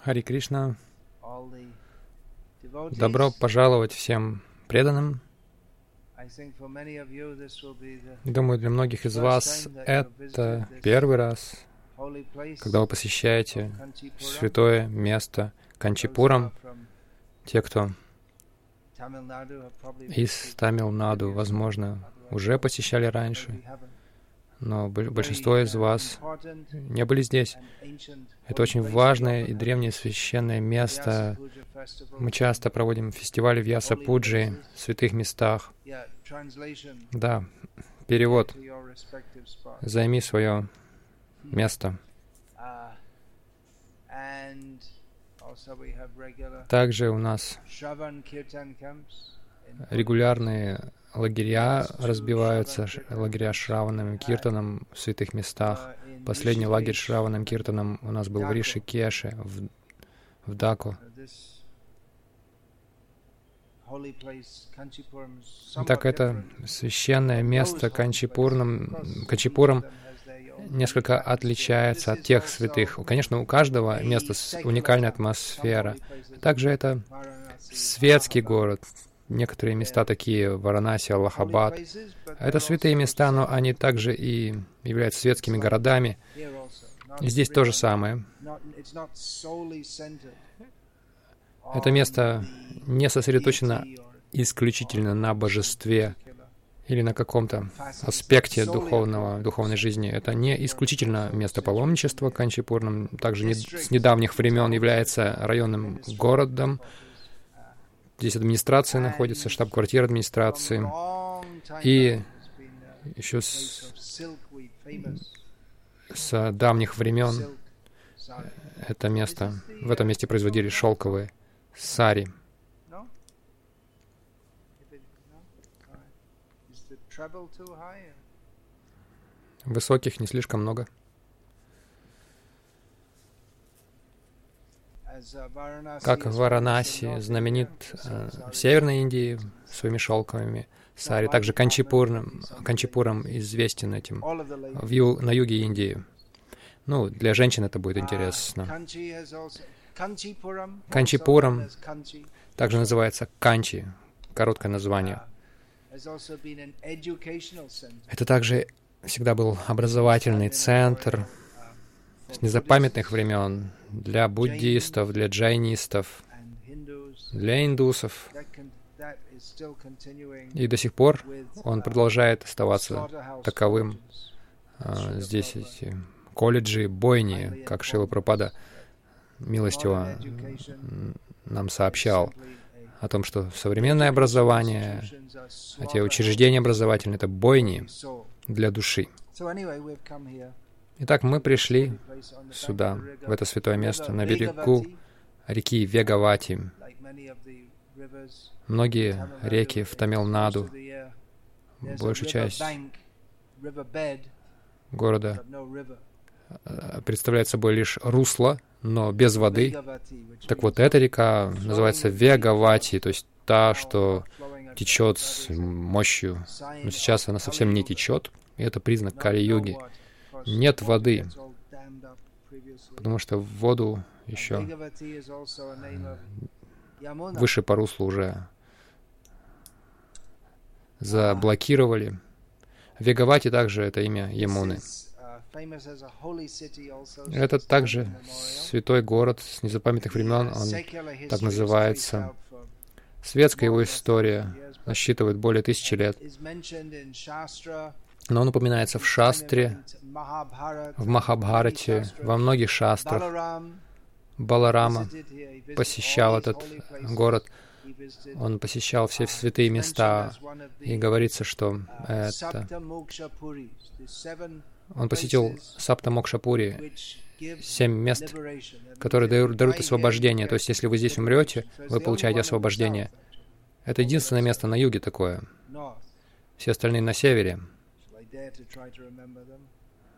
Хари Кришна, добро пожаловать всем преданным. Думаю, для многих из вас это первый раз, когда вы посещаете святое место Канчипурам. from Те, кто из Тамил-Наду, возможно, уже посещали раньше. Но большинство из uh, вас не были здесь. Это очень важное и древнее священное место. Мы часто проводим фестивали в Яса-Пуджи, в святых местах. Да, перевод. Займи свое место. Uh, Также у нас Регулярные лагеря разбиваются, лагеря Шраваном и Киртаном в святых местах. Последний лагерь Rishikesh. Шраваном Киртаном у нас был в Ришикеше, в, в Даку. Так это священное место Канчипурном, Канчипуром несколько отличается от тех святых. Конечно, у каждого места с уникальная атмосфера. Также это светский город. Некоторые места такие, Варанаси, Аллахабад. Это святые места, но они также и являются светскими городами. И здесь то же самое. Это место не сосредоточено исключительно на божестве или на каком-то аспекте духовного, духовной жизни. Это не исключительно место паломничества Канчипурном, также не- с недавних времен является районным городом. Здесь администрация находится, штаб-квартира администрации. И Еще с, с давних времен это место, в этом месте производили шелковые сари. Высоких не слишком много. Как Варанаси знаменит э, в. Северной Индии своими шелковыми сари. Также Канчипуром, Канчипуром известен этим в ю- на юге Индии. Ну, для женщин это будет интересно. Канчипурам. Также называется Канчи, короткое название. Это также всегда был образовательный центр с незапамятных времен для буддистов, для джайнистов, для индусов. И до сих пор он продолжает оставаться таковым. А, здесь эти колледжи, бойни, как Шила Пропада милостиво нам сообщал о том, что современное образование, эти учреждения образовательные, это бойни для души. Итак, мы пришли сюда, в это святое место, на берегу реки Вегавати. Многие реки в Тамилнаду, большая часть города э, представляет собой лишь русло, но без воды. Так вот, эта река называется Вегавати, то есть та, что течет с мощью. Но сейчас она совсем не течет, и это признак Кали-юги. Нет воды, потому что воду еще выше по руслу уже заблокировали. Вегавати также это имя Ямуны. Это также святой город с незапамятных времен, он так называется. Светская его история насчитывает более тысячи лет. Но он упоминается в Шастре, в Махабхарате, во многих шастрах. Баларама посещал этот город, он посещал все святые места, и говорится, что это Он посетил Сапта Мокшапури, семь мест, которые даруют освобождение. То есть, если вы здесь умрете, вы получаете освобождение. Это единственное место на юге такое. Все остальные на севере.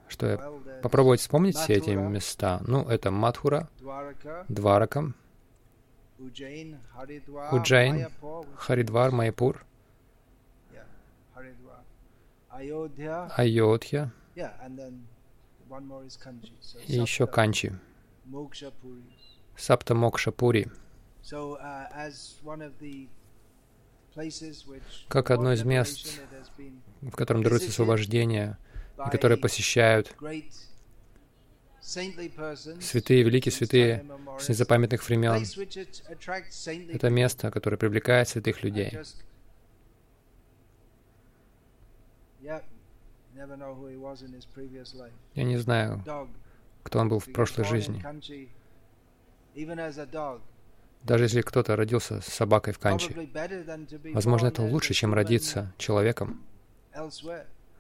Что я попробовать вспомнить все эти места? Ну, это Мадхура, Дварака, Уджайн, Харидвар, Майяпур, Айодхя и еще Канчи. Сапта Мокша Пури. Как одно из мест, в котором даруется освобождение, и которое посещают святые, великие святые с незапамятных времен. Это место, которое привлекает святых людей. Я не знаю, кто он был в прошлой жизни. Даже если кто-то родился с собакой в канче, возможно, это лучше, чем родиться человеком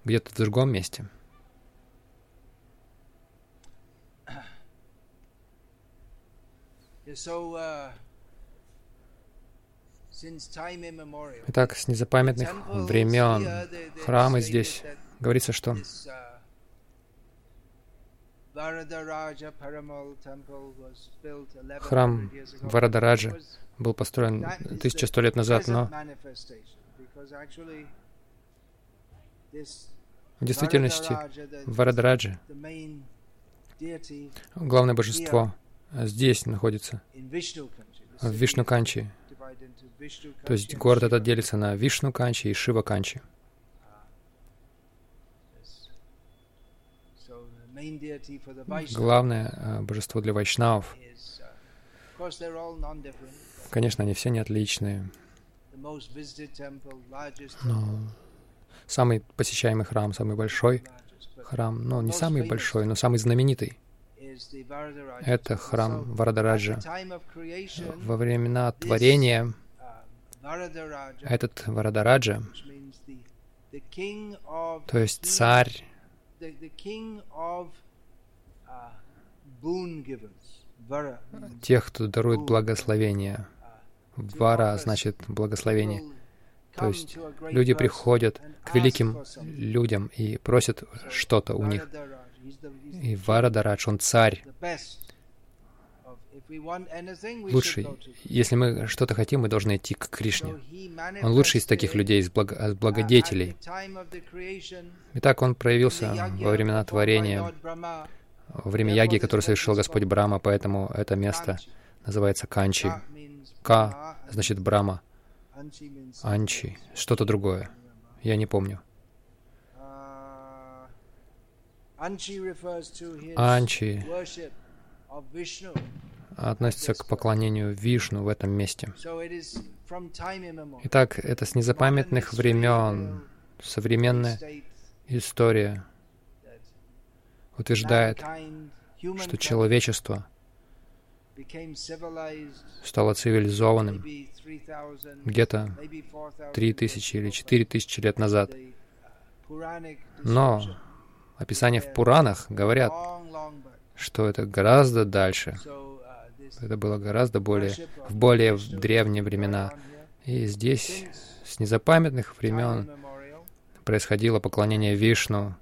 где-то в другом месте. Uh, Итак, с незапамятных времен храмы здесь говорится, что храм Варадараджа был построен 1100 лет назад, но в действительности Варадараджа, главное божество, здесь находится, в Вишну-Канчи. То есть город этот делится на Вишну-Канчи и Шива-Канчи. Главное э, божество для вайшнавов. Конечно, они все не отличные. Но самый посещаемый храм, самый большой храм, ну, не самый большой, но самый знаменитый, это храм Варадараджа. Во времена творения этот Варадараджа, то есть царь тех, кто дарует благословение. Вара значит благословение. То есть люди приходят к великим людям и просят что-то у них. И Варадарадж, он царь. Лучший. Если мы что-то хотим, мы должны идти к Кришне. Он лучший из таких людей, из благо, благодетелей. Итак, он проявился во времена творения, во время яги, которую совершил Господь Брама, поэтому это место называется Канчи. Ка значит Брама. Анчи. Что-то другое. Я не помню. Анчи относится к поклонению Вишну в этом месте. Итак, это с незапамятных времен современная история утверждает, что человечество стало цивилизованным где-то три тысячи или четыре тысячи лет назад. Но описания в Пуранах говорят, что это гораздо дальше. Это было гораздо более, в более древние времена. И здесь с незапамятных времен происходило поклонение Вишну.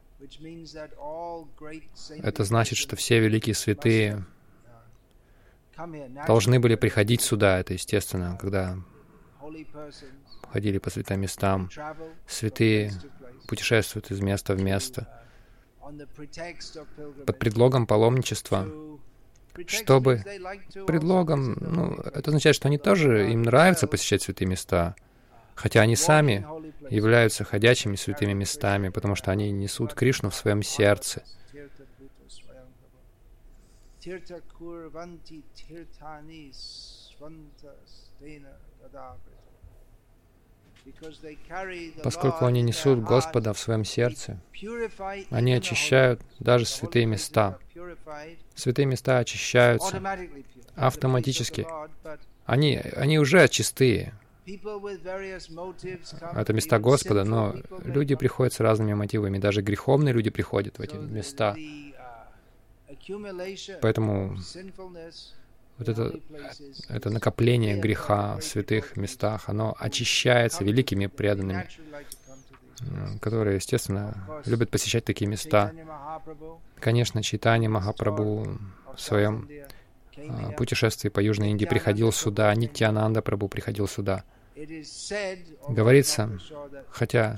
Это значит, что все великие святые должны были приходить сюда, это естественно, когда ходили по святым местам. Святые путешествуют из места в место под предлогом паломничества, чтобы предлогом, ну, это означает, что они тоже, им нравится посещать святые места, хотя они сами являются ходячими святыми местами, потому что они несут Кришну в своем сердце. Поскольку они несут Господа в своем сердце, они очищают даже святые места. Святые места очищаются автоматически. Они, они уже чистые. Это места Господа, но люди приходят с разными мотивами. Даже греховные люди приходят в эти места. Поэтому вот это, это накопление греха в святых местах, оно очищается великими преданными, которые, естественно, любят посещать такие места. Конечно, Чайтани Махапрабху в своем а, путешествии по Южной Индии приходил сюда, Нитьянанда Прабху приходил сюда. Говорится, хотя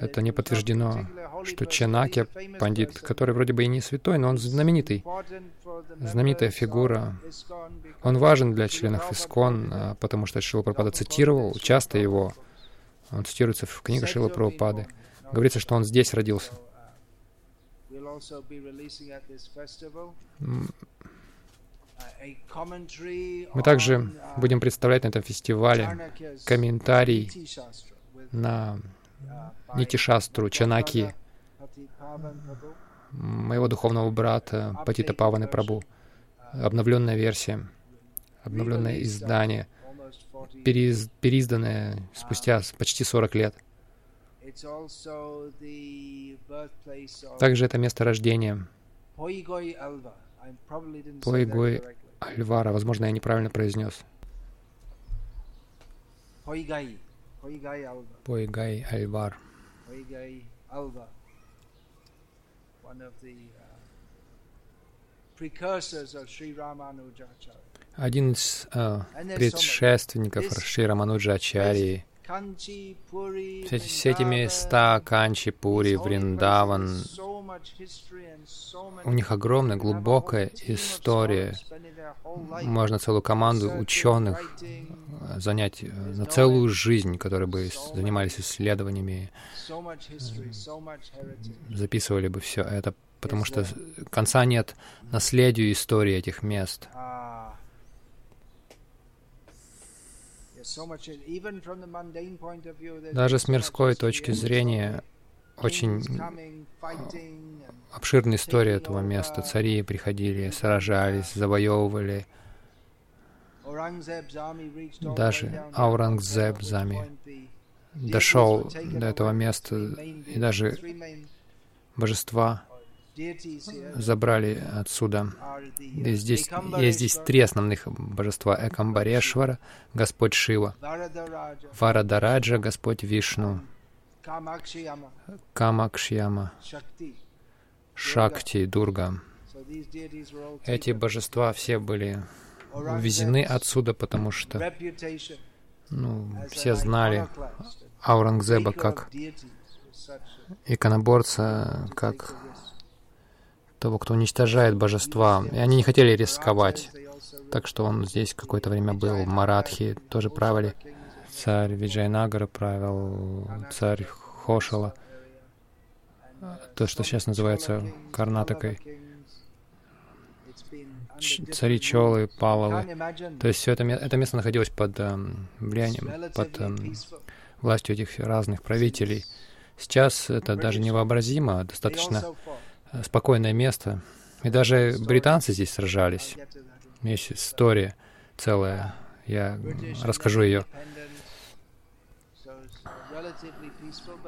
это не подтверждено, что Чанакья Пандит, который вроде бы и не святой, но он знаменитый, знаменитая фигура, он важен для членов Искон, а, потому что Шила Прабхупада цитировал часто его, он цитируется в книге Шила Прабхупады. Говорится, что он здесь родился. Мы также будем представлять на этом фестивале комментарий на Нитишастру Чанаки, моего духовного брата Патита Паваны Прабу. Обновленная версия, обновленное издание, переиз, переизданное спустя почти 40 лет. Также это место рождения Пойгой Альвара. Возможно, я неправильно произнес. Пойгай Альвар. Один из uh, предшественников Шри Рамануджачарьи все, все эти места, Канчи, Пури, Вриндаван, у них огромная, глубокая история. Можно целую команду ученых э, занять э, на целую жизнь, которые бы занимались исследованиями, записывали бы все это, потому что конца нет наследию истории этих мест. Даже с мирской точки зрения очень обширная история этого места. Цари приходили, сражались, завоевывали. Даже Аурангзеб Зами дошел до этого места, и даже божества забрали отсюда. И здесь, есть здесь три основных божества. Экамбарешвара, Господь Шива, Варадараджа, Господь Вишну, Камакшьяма, Шакти, Дурга. Эти божества все были увезены отсюда, потому что ну, все знали Аурангзеба как иконоборца, как того, кто уничтожает божества. И они не хотели рисковать. Так что он здесь какое-то время был. Маратхи тоже правили. Царь Виджайнагара правил, царь Хошала. То, что сейчас называется Карнатакой. Цари Чолы, Палавы. То есть все это, это место находилось под эм, влиянием, под эм, властью этих разных правителей. Сейчас это даже невообразимо, достаточно спокойное место. И даже британцы здесь сражались. Есть история целая. Я расскажу ее.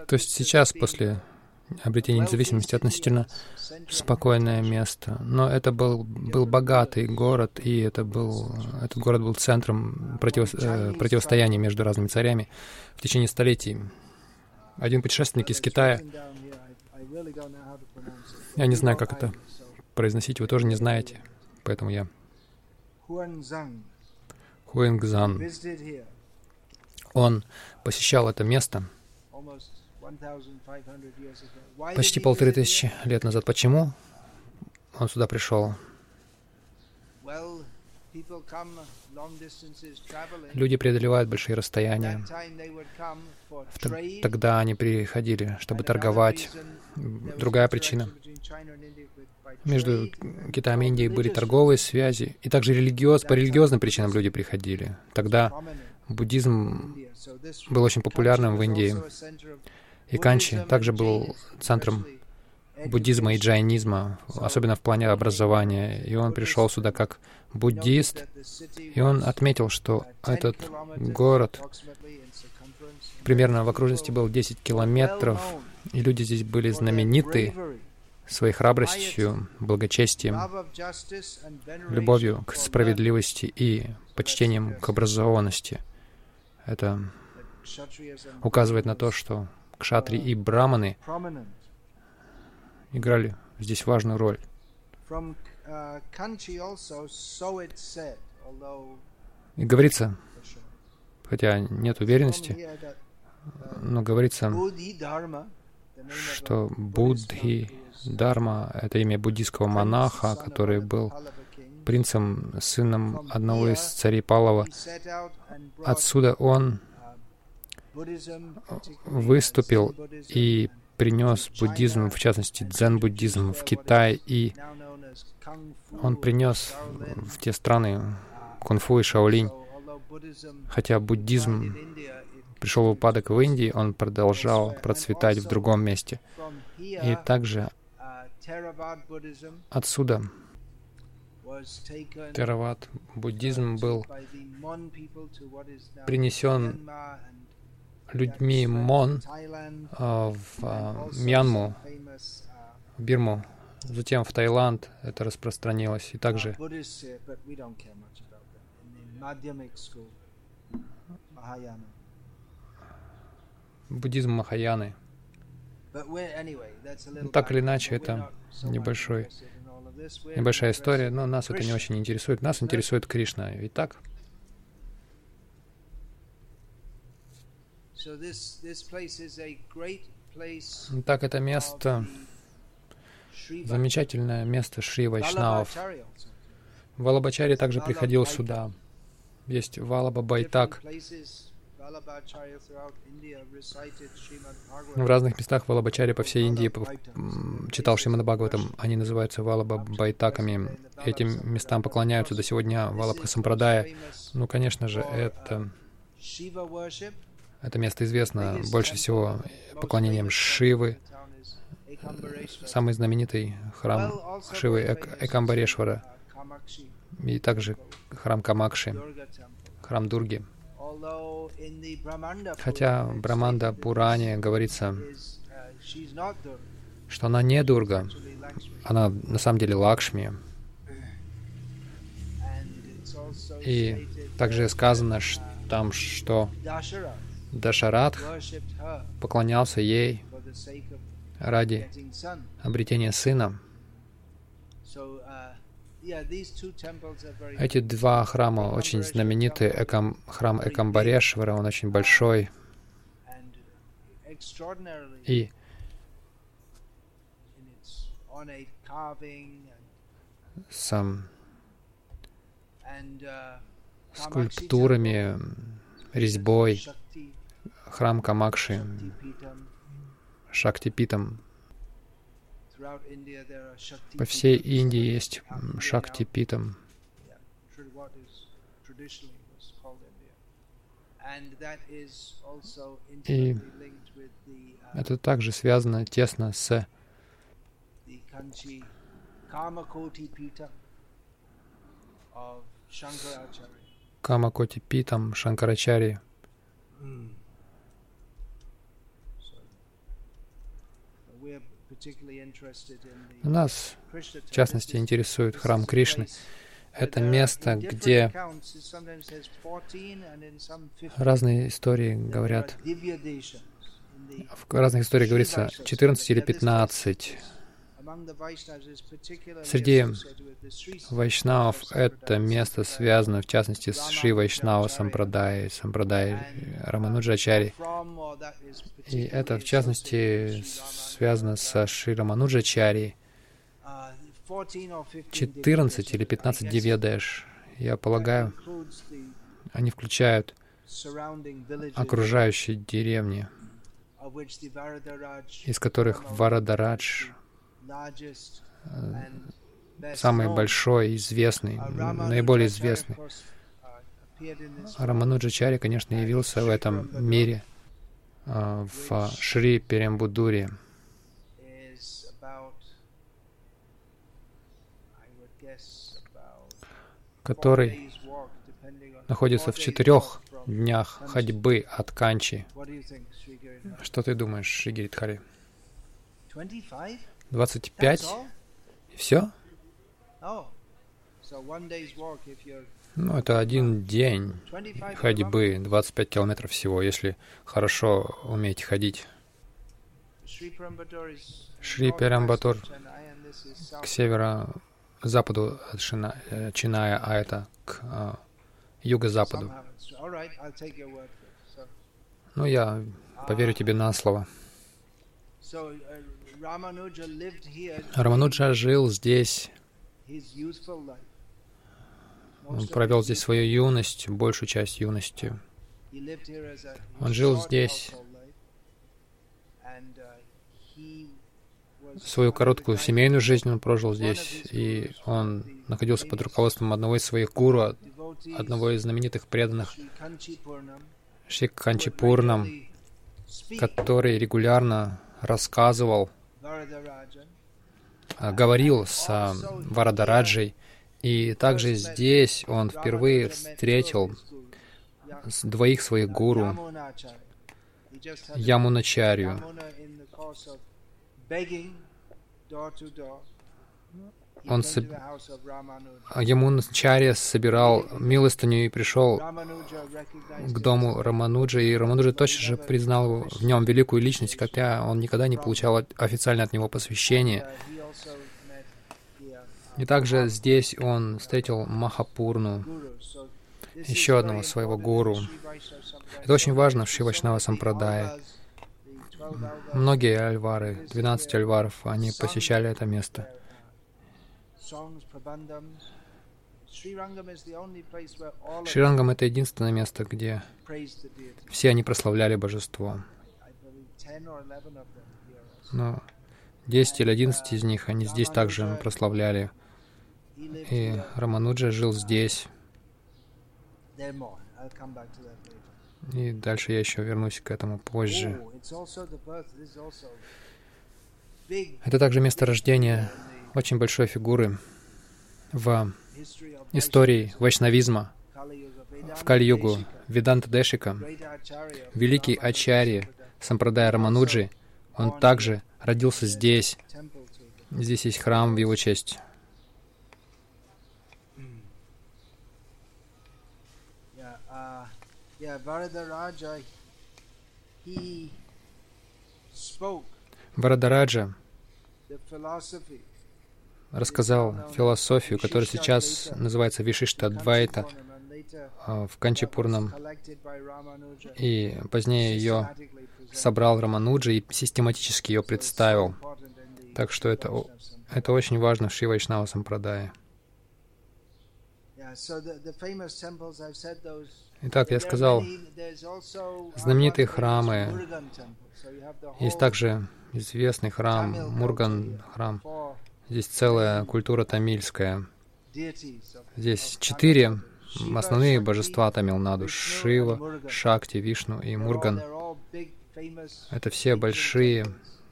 То есть сейчас, после обретения независимости, относительно спокойное место. Но это был, был богатый город, и это был, этот город был центром против, э, противостояния между разными царями в течение столетий. Один путешественник из Китая я не знаю, как это произносить, вы тоже не знаете, поэтому я... Хуэнгзан. Он посещал это место почти полторы тысячи лет назад. Почему он сюда пришел? Люди преодолевают большие расстояния. Тогда они приходили, чтобы торговать. Другая причина. Между Китаем и Индией были торговые связи, и также религиоз, по религиозным причинам люди приходили. Тогда буддизм был очень популярным в Индии. И Канчи также был центром буддизма и джайнизма, особенно в плане образования. И он пришел сюда как буддист, и он отметил, что этот город примерно в окружности был 10 километров, и люди здесь были знамениты своей храбростью, благочестием, любовью к справедливости и почтением к образованности. Это указывает на то, что кшатри и браманы играли здесь важную роль. И говорится, хотя нет уверенности, но говорится, что Будхи Дарма — это имя буддийского монаха, который был принцем, сыном одного из царей Палова. Отсюда он выступил и принес буддизм, в частности дзен-буддизм в Китай, и он принес в те страны кунг-фу и шаолинь. Хотя буддизм пришел в упадок в Индии, он продолжал процветать в другом месте. И также отсюда Теравад буддизм был принесен людьми Мон а, в а, Мьянму, в Бирму, затем в Таиланд это распространилось, и также буддизм Махаяны. Так или иначе, это небольшой, небольшая история, но нас это не очень интересует. Нас интересует Кришна. Итак, так это место, замечательное место Шри Вайшнавов. Валабачари также приходил сюда. Есть Валаба Байтак. В разных местах Валабачари по всей Индии читал Шримад Бхагаватам. Они называются Валаба Байтаками. Этим местам поклоняются до сегодня Валабха Сампрадая. Ну, конечно же, это... Это место известно больше всего поклонением Шивы. Самый знаменитый храм Шивы Эк Экамбарешвара. И также храм Камакши, храм Дурги. Хотя в Браманда Пуране говорится, что она не Дурга, она на самом деле Лакшми. И также сказано что там, что Дашарадх поклонялся ей ради обретения сына. Эти два храма очень знамениты. Экам, храм Экамбарешвара, он очень большой. И сам скульптурами, резьбой, храм Камакши, Шактипитам, по всей Индии есть Шакти Питам. И это также связано тесно с Камакоти Питам Шанкарачари. Нас, в частности, интересует храм Кришны. Это место, где разные истории говорят, в разных историях говорится 14 или 15 Среди вайшнавов это место связано, в частности, с Шри Вайшнава Сампрадай, Сампрадай Рамануджачари. И это, в частности, связано со Шри Рамануджачари. 14 или 15 диведеш, я полагаю, они включают окружающие деревни, из которых Варадарадж самый большой, известный, наиболее известный. Рамануджачари, конечно, явился в этом мире, э, в Шри Перембудуре. который находится в четырех днях ходьбы от Канчи. Что ты думаешь, Шигиридхари? 25? И все? Ну, это один день ходьбы, 25 километров всего, если хорошо уметь ходить. Шри Перамбатур к северо-западу от Шина, э, Чиная, а это к а, юго-западу. Ну, я поверю тебе на слово. Рамануджа жил здесь. Он провел здесь свою юность, большую часть юности. Он жил здесь свою короткую семейную жизнь он прожил здесь, и он находился под руководством одного из своих гуру, одного из знаменитых преданных Шикханчипурнам, который регулярно рассказывал, а, говорил с а, Варадараджей, и также здесь он впервые встретил двоих своих гуру, Ямуначарью. Он соб... Ямуначарья собирал милостыню и пришел к дому Рамануджа, и Рамануджа точно же признал в нем великую личность, хотя он никогда не получал официально от него посвящения. И также здесь он встретил Махапурну, еще одного своего гуру. Это очень важно в Шивачнава Сампрадае. Многие альвары, 12 альваров, они посещали это место. Шрирангам — это единственное место, где все они прославляли божество. Но 10 или 11 из них, они здесь также прославляли. И Рамануджа жил здесь. И дальше я еще вернусь к этому позже. Это также место рождения очень большой фигуры в истории вайшнавизма в Кали-югу Веданта Дешика, великий Ачарья Сампрадая Рамануджи, он также родился здесь. Здесь есть храм в его честь. Варадараджа рассказал философию, которая сейчас называется Вишишта Двайта в Канчипурном, и позднее ее собрал Рамануджа и систематически ее представил. Так что это, это очень важно в Шивайшнава Сампрадае. Итак, я сказал, знаменитые храмы. Есть также известный храм, Мурган храм. Здесь целая культура тамильская. Здесь четыре основные божества Тамилнаду. Шива, Шакти, Вишну и Мурган. Это все большие,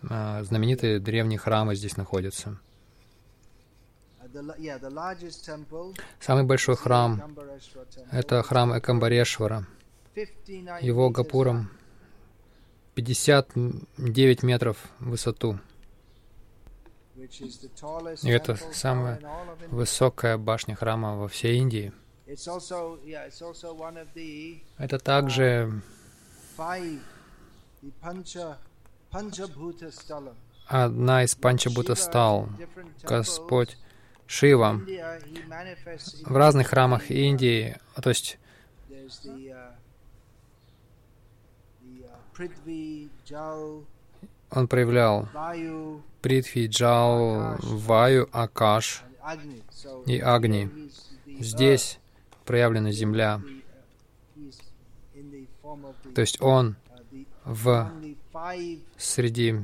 а, знаменитые древние храмы здесь находятся. Самый большой храм — это храм Экамбарешвара. Его гапуром 59 метров в высоту. И это самая высокая башня храма во всей Индии. Это также одна из панчабута стал. Господь Шива в разных храмах Индии, то есть он проявлял Притхви, Джал, Ваю, Акаш и Агни. Здесь проявлена земля. То есть он в среди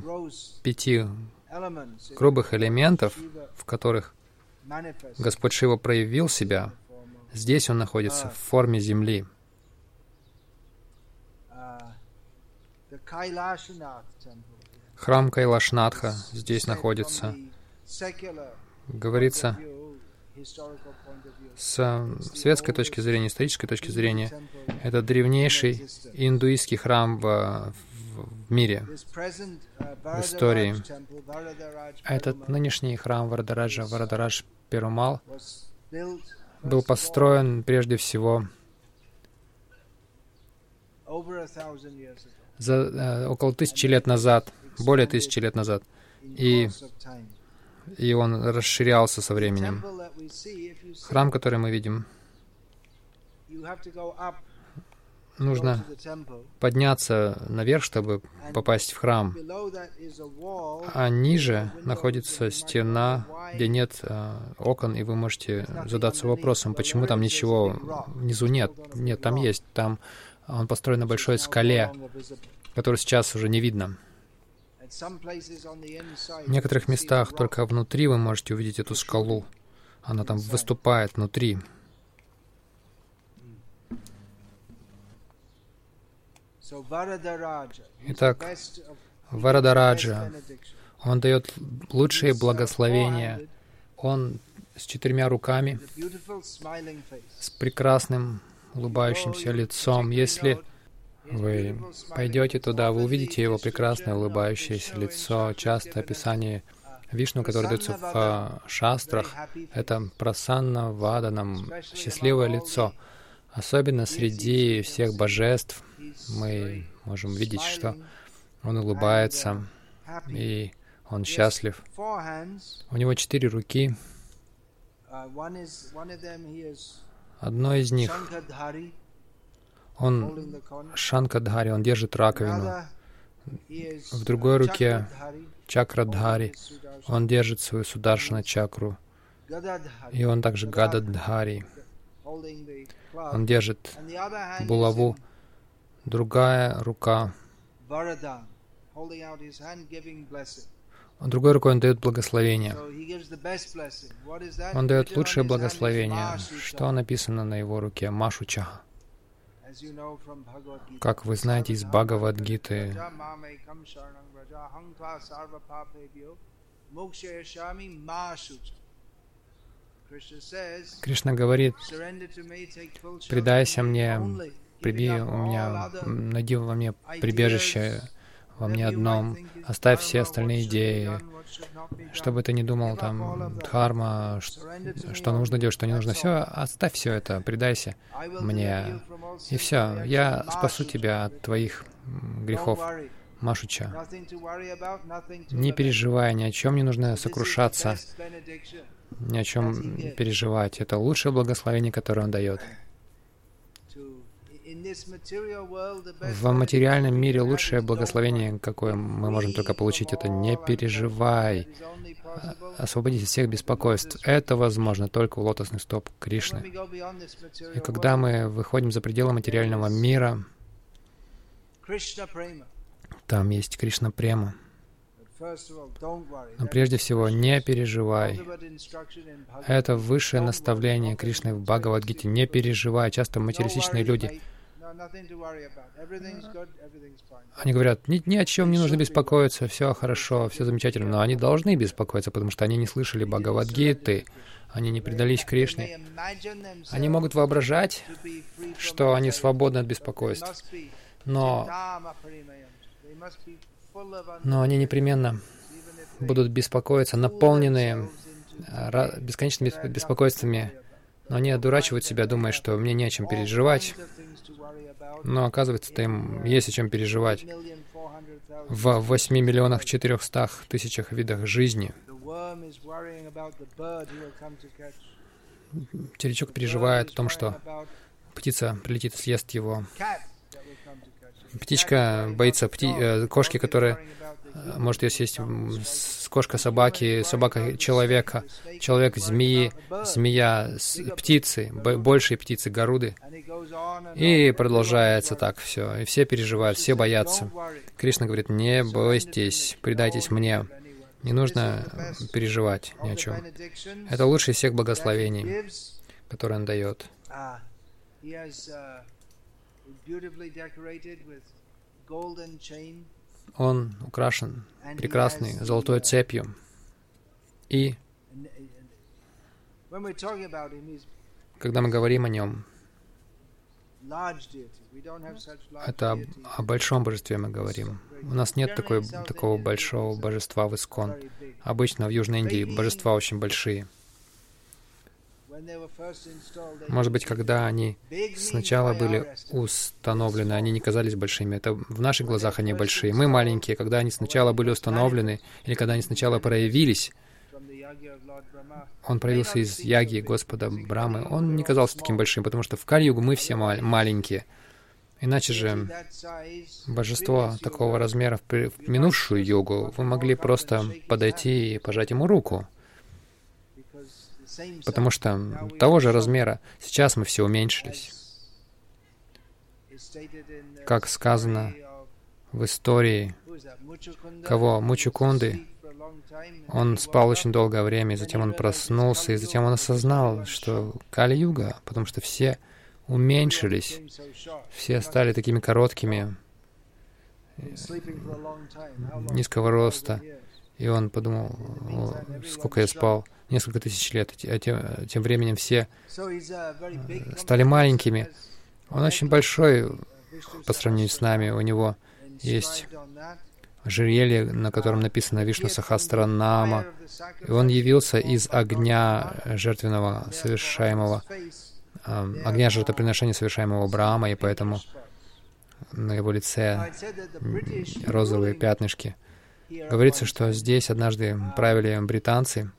пяти грубых элементов, в которых Господь Шива проявил себя, здесь Он находится в форме земли. Храм Кайлашнатха здесь находится. Говорится С светской точки зрения, исторической точки зрения, это древнейший индуистский храм в, в мире, в истории. Этот нынешний храм Варадараджа, Варадарадж Перумал, был построен прежде всего за э, около тысячи лет назад, более тысячи лет назад. И, и он расширялся со временем. Храм, который мы видим, нужно подняться наверх, чтобы попасть в храм. А ниже находится стена, где нет э, окон, и вы можете задаться вопросом, почему там ничего внизу нет. Нет, там есть. Там он построен на большой скале, которую сейчас уже не видно. В некоторых местах только внутри вы можете увидеть эту скалу. Она там выступает внутри. Итак, Варадараджа, он дает лучшие благословения. Он с четырьмя руками, с прекрасным улыбающимся лицом. Если вы пойдете туда, вы увидите его прекрасное улыбающееся лицо. Часто описание Вишну, которое дается в а, шастрах, это прасанна ваданам, счастливое лицо. Особенно среди всех божеств мы можем видеть, что он улыбается, и он счастлив. У него четыре руки. Одно из них, он Шанкадхари, он держит раковину. В другой руке Чакрадхари, он держит свою Сударшана чакру. И он также Гададхари, он держит булаву. Другая рука Другой рукой он дает благословение. Он дает лучшее благословение. Что написано на его руке? Машучаха. Как вы знаете из Бхагавадгиты, Кришна говорит, «Предайся мне, приби у меня, найди во мне прибежище во мне одном, оставь все остальные идеи, что бы ты ни думал, там, дхарма, что нужно делать, что не нужно, все, оставь все это, предайся мне, и все, я спасу тебя от твоих грехов. Машуча, не переживай, ни о чем не нужно сокрушаться, ни о чем переживать. Это лучшее благословение, которое он дает. В материальном мире лучшее благословение, какое мы можем только получить, это «не переживай», освободить от всех беспокойств. Это возможно только у лотосных стоп Кришны. И когда мы выходим за пределы материального мира, там есть Кришна Према. Но прежде всего, не переживай. Это высшее наставление Кришны в Бхагавадгите. Не переживай. Часто материалистичные люди они говорят, ни, ни о чем не нужно беспокоиться, все хорошо, все замечательно, но они должны беспокоиться, потому что они не слышали Бхагавадгиты, они не предались Кришне. Они могут воображать, что они свободны от беспокойств, но, но они непременно будут беспокоиться, наполненные бесконечными беспокойствами, но они одурачивают себя, думая, что мне не о чем переживать, но оказывается, им есть о чем переживать. В 8 миллионах 400 тысячах видах жизни червячок переживает о том, что птица прилетит и съест его. Птичка боится пти... Э, кошки, которая может ее съесть кошка собаки, собака человека, человек змеи, змея птицы, большие птицы, горуды. И продолжается так все. И все переживают, все боятся. Кришна говорит, не бойтесь, предайтесь мне. Не нужно переживать ни о чем. Это лучшее из всех благословений, которые он дает. Он украшен прекрасной золотой цепью. И Когда мы говорим о нем, это о, о большом божестве мы говорим. У нас нет такой, такого большого божества в Искон. Обычно в Южной Индии божества очень большие. Может быть, когда они сначала были установлены, они не казались большими. Это в наших глазах они большие. Мы маленькие. Когда они сначала были установлены, или когда они сначала проявились, он проявился из яги Господа Брамы, он не казался таким большим, потому что в Кали-югу мы все мал- маленькие. Иначе же божество такого размера в минувшую йогу вы могли просто подойти и пожать ему руку. Потому что того же размера сейчас мы все уменьшились. Как сказано в истории, кого Мучукунды он спал очень долгое время, и затем он проснулся, и затем он осознал, что Кали-юга, потому что все уменьшились, все стали такими короткими, низкого роста. И он подумал, сколько я спал, несколько тысяч лет, а тем, тем временем все стали маленькими. Он очень большой по сравнению с нами, у него есть ожерелье, на котором написано Вишну Сахастра Нама. И он явился из огня жертвенного, совершаемого, э, огня жертвоприношения, совершаемого Брама, и поэтому на его лице розовые пятнышки. Говорится, что здесь однажды правили британцы.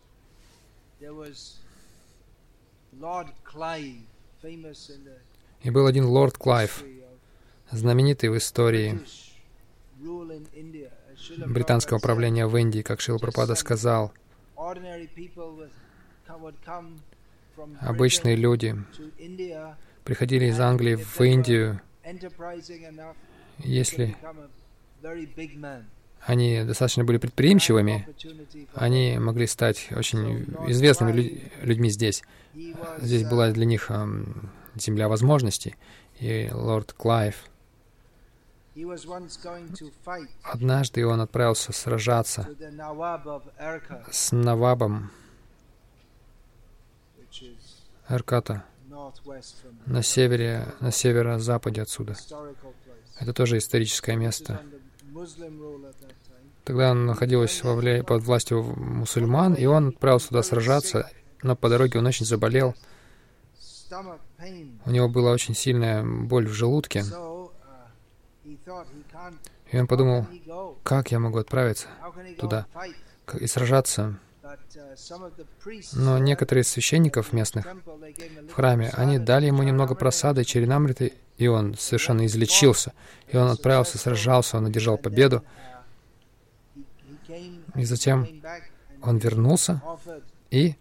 И был один лорд Клайв, знаменитый в истории британского правления в Индии, как Шил Пропада сказал. Обычные люди приходили из Англии в Индию, если они достаточно были предприимчивыми, они могли стать очень известными людьми здесь. Здесь была для них земля возможностей. И лорд Клайв Однажды он отправился сражаться с Навабом Эрката на севере, на северо-западе отсюда. Это тоже историческое место. Тогда он находился во вля... под властью мусульман, и он отправился туда сражаться, но по дороге он очень заболел. У него была очень сильная боль в желудке. И он подумал, как я могу отправиться туда и сражаться. Но некоторые из священников местных в храме, они дали ему немного просады черенамриты, и он совершенно излечился. И он отправился, сражался, он одержал победу. И затем он вернулся и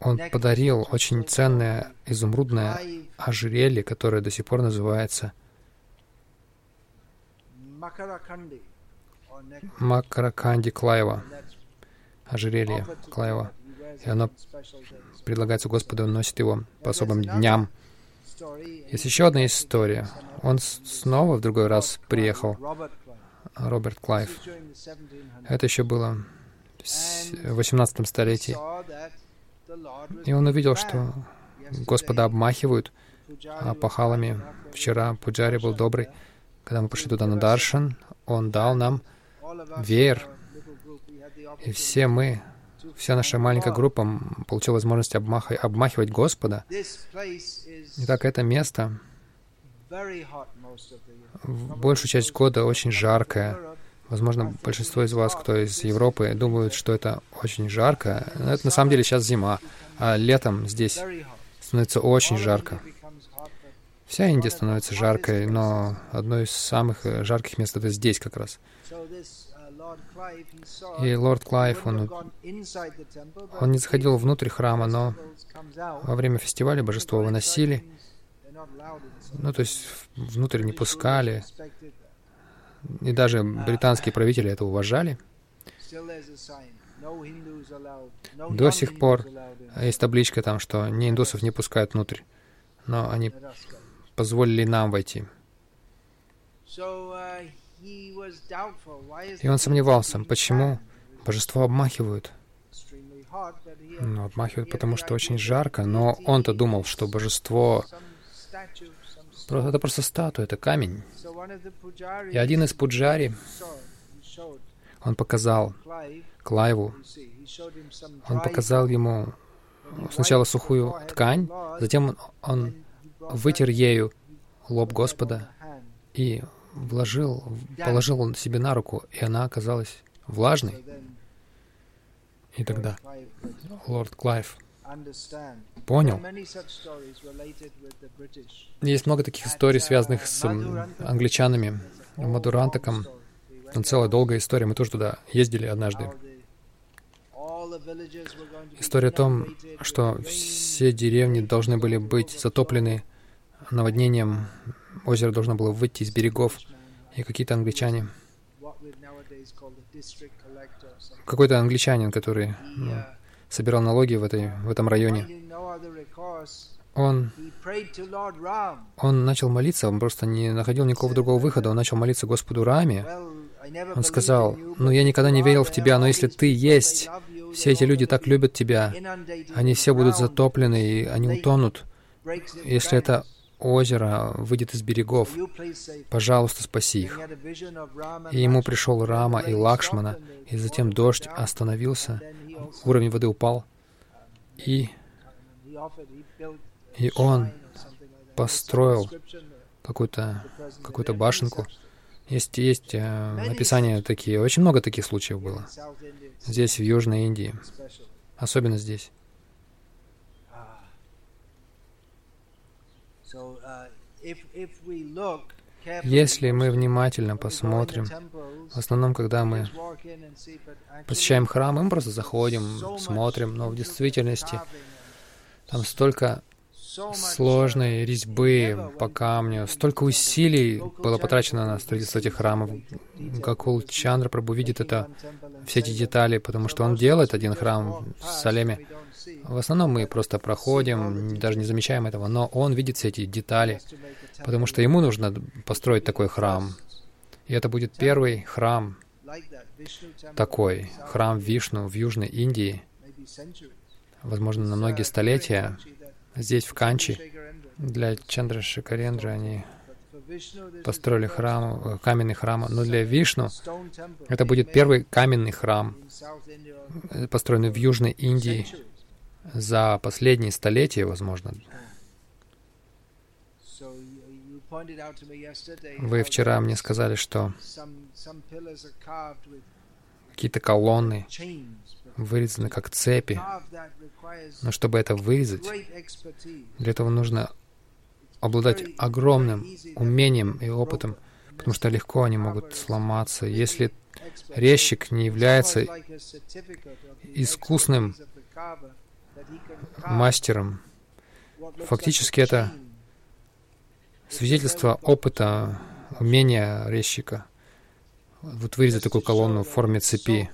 он подарил очень ценное изумрудное ожерелье, которое до сих пор называется Клаева, ожерелье Клаева. И оно предлагается Господу, он носит его по особым дням. Есть еще одна история. Он снова в другой раз приехал, Роберт Клайв. Это еще было в 18 столетии. И он увидел, что Господа обмахивают пахалами. Вчера Пуджари был добрый. Когда мы пошли туда на Даршан, он дал нам веер. И все мы, вся наша маленькая группа получила возможность обмах... обмахивать Господа. Итак, это место в большую часть года очень жаркое. Возможно, большинство из вас, кто из Европы, думают, что это очень жарко. Но это на самом деле сейчас зима, а летом здесь становится очень жарко. Вся Индия становится жаркой, но одно из самых э, жарких мест это здесь как раз. И лорд Клайв, он, он не заходил внутрь храма, но во время фестиваля божество выносили, ну, то есть внутрь не пускали, и даже британские правители это уважали. До сих пор есть табличка там, что не индусов не пускают внутрь, но они позволили нам войти. И он сомневался, почему божество обмахивают. Ну, обмахивают, потому что очень жарко, но он-то думал, что божество это просто статуя, это камень. И один из пуджари, он показал Клайву, он показал ему сначала сухую ткань, затем он вытер ею лоб Господа и вложил, положил он себе на руку, и она оказалась влажной. И тогда лорд Клайв понял. Есть много таких историй, связанных с англичанами, Мадурантаком. Целая долгая история. Мы тоже туда ездили однажды. История о том, что все деревни должны были быть затоплены наводнением, озеро должно было выйти из берегов, и какие-то англичане, какой-то англичанин, который ну, собирал налоги в, этой, в этом районе, он, он начал молиться, он просто не находил никакого другого выхода, он начал молиться Господу Раме. Он сказал, «Ну, я никогда не верил в Тебя, но если Ты есть, все эти люди так любят Тебя, они все будут затоплены, и они утонут. Если это озеро выйдет из берегов, пожалуйста, спаси их. И ему пришел Рама и Лакшмана, и затем дождь остановился, уровень воды упал, и, и он построил какую-то какую башенку. Есть, есть э, описания такие, очень много таких случаев было. Здесь, в Южной Индии. Особенно здесь. Если мы внимательно посмотрим, в основном, когда мы посещаем храм, мы просто заходим, смотрим, но в действительности там столько сложной резьбы по камню, столько усилий было потрачено на строительство этих храмов. Гакул Чандра Прабу видит это, все эти детали, потому что он делает один храм в Салеме, в основном мы просто проходим, даже не замечаем этого, но он видит все эти детали, потому что ему нужно построить такой храм. И это будет первый храм такой, храм Вишну в Южной Индии, возможно, на многие столетия. Здесь, в Канчи, для Чандра Шикарендры они построили храм, каменный храм, но для Вишну это будет первый каменный храм, построенный в Южной Индии за последние столетия, возможно. Вы вчера мне сказали, что какие-то колонны вырезаны как цепи. Но чтобы это вырезать, для этого нужно обладать огромным умением и опытом, потому что легко они могут сломаться. Если резчик не является искусным мастером. Фактически это свидетельство опыта, умения резчика. Вот вырезать такую колонну в форме цепи.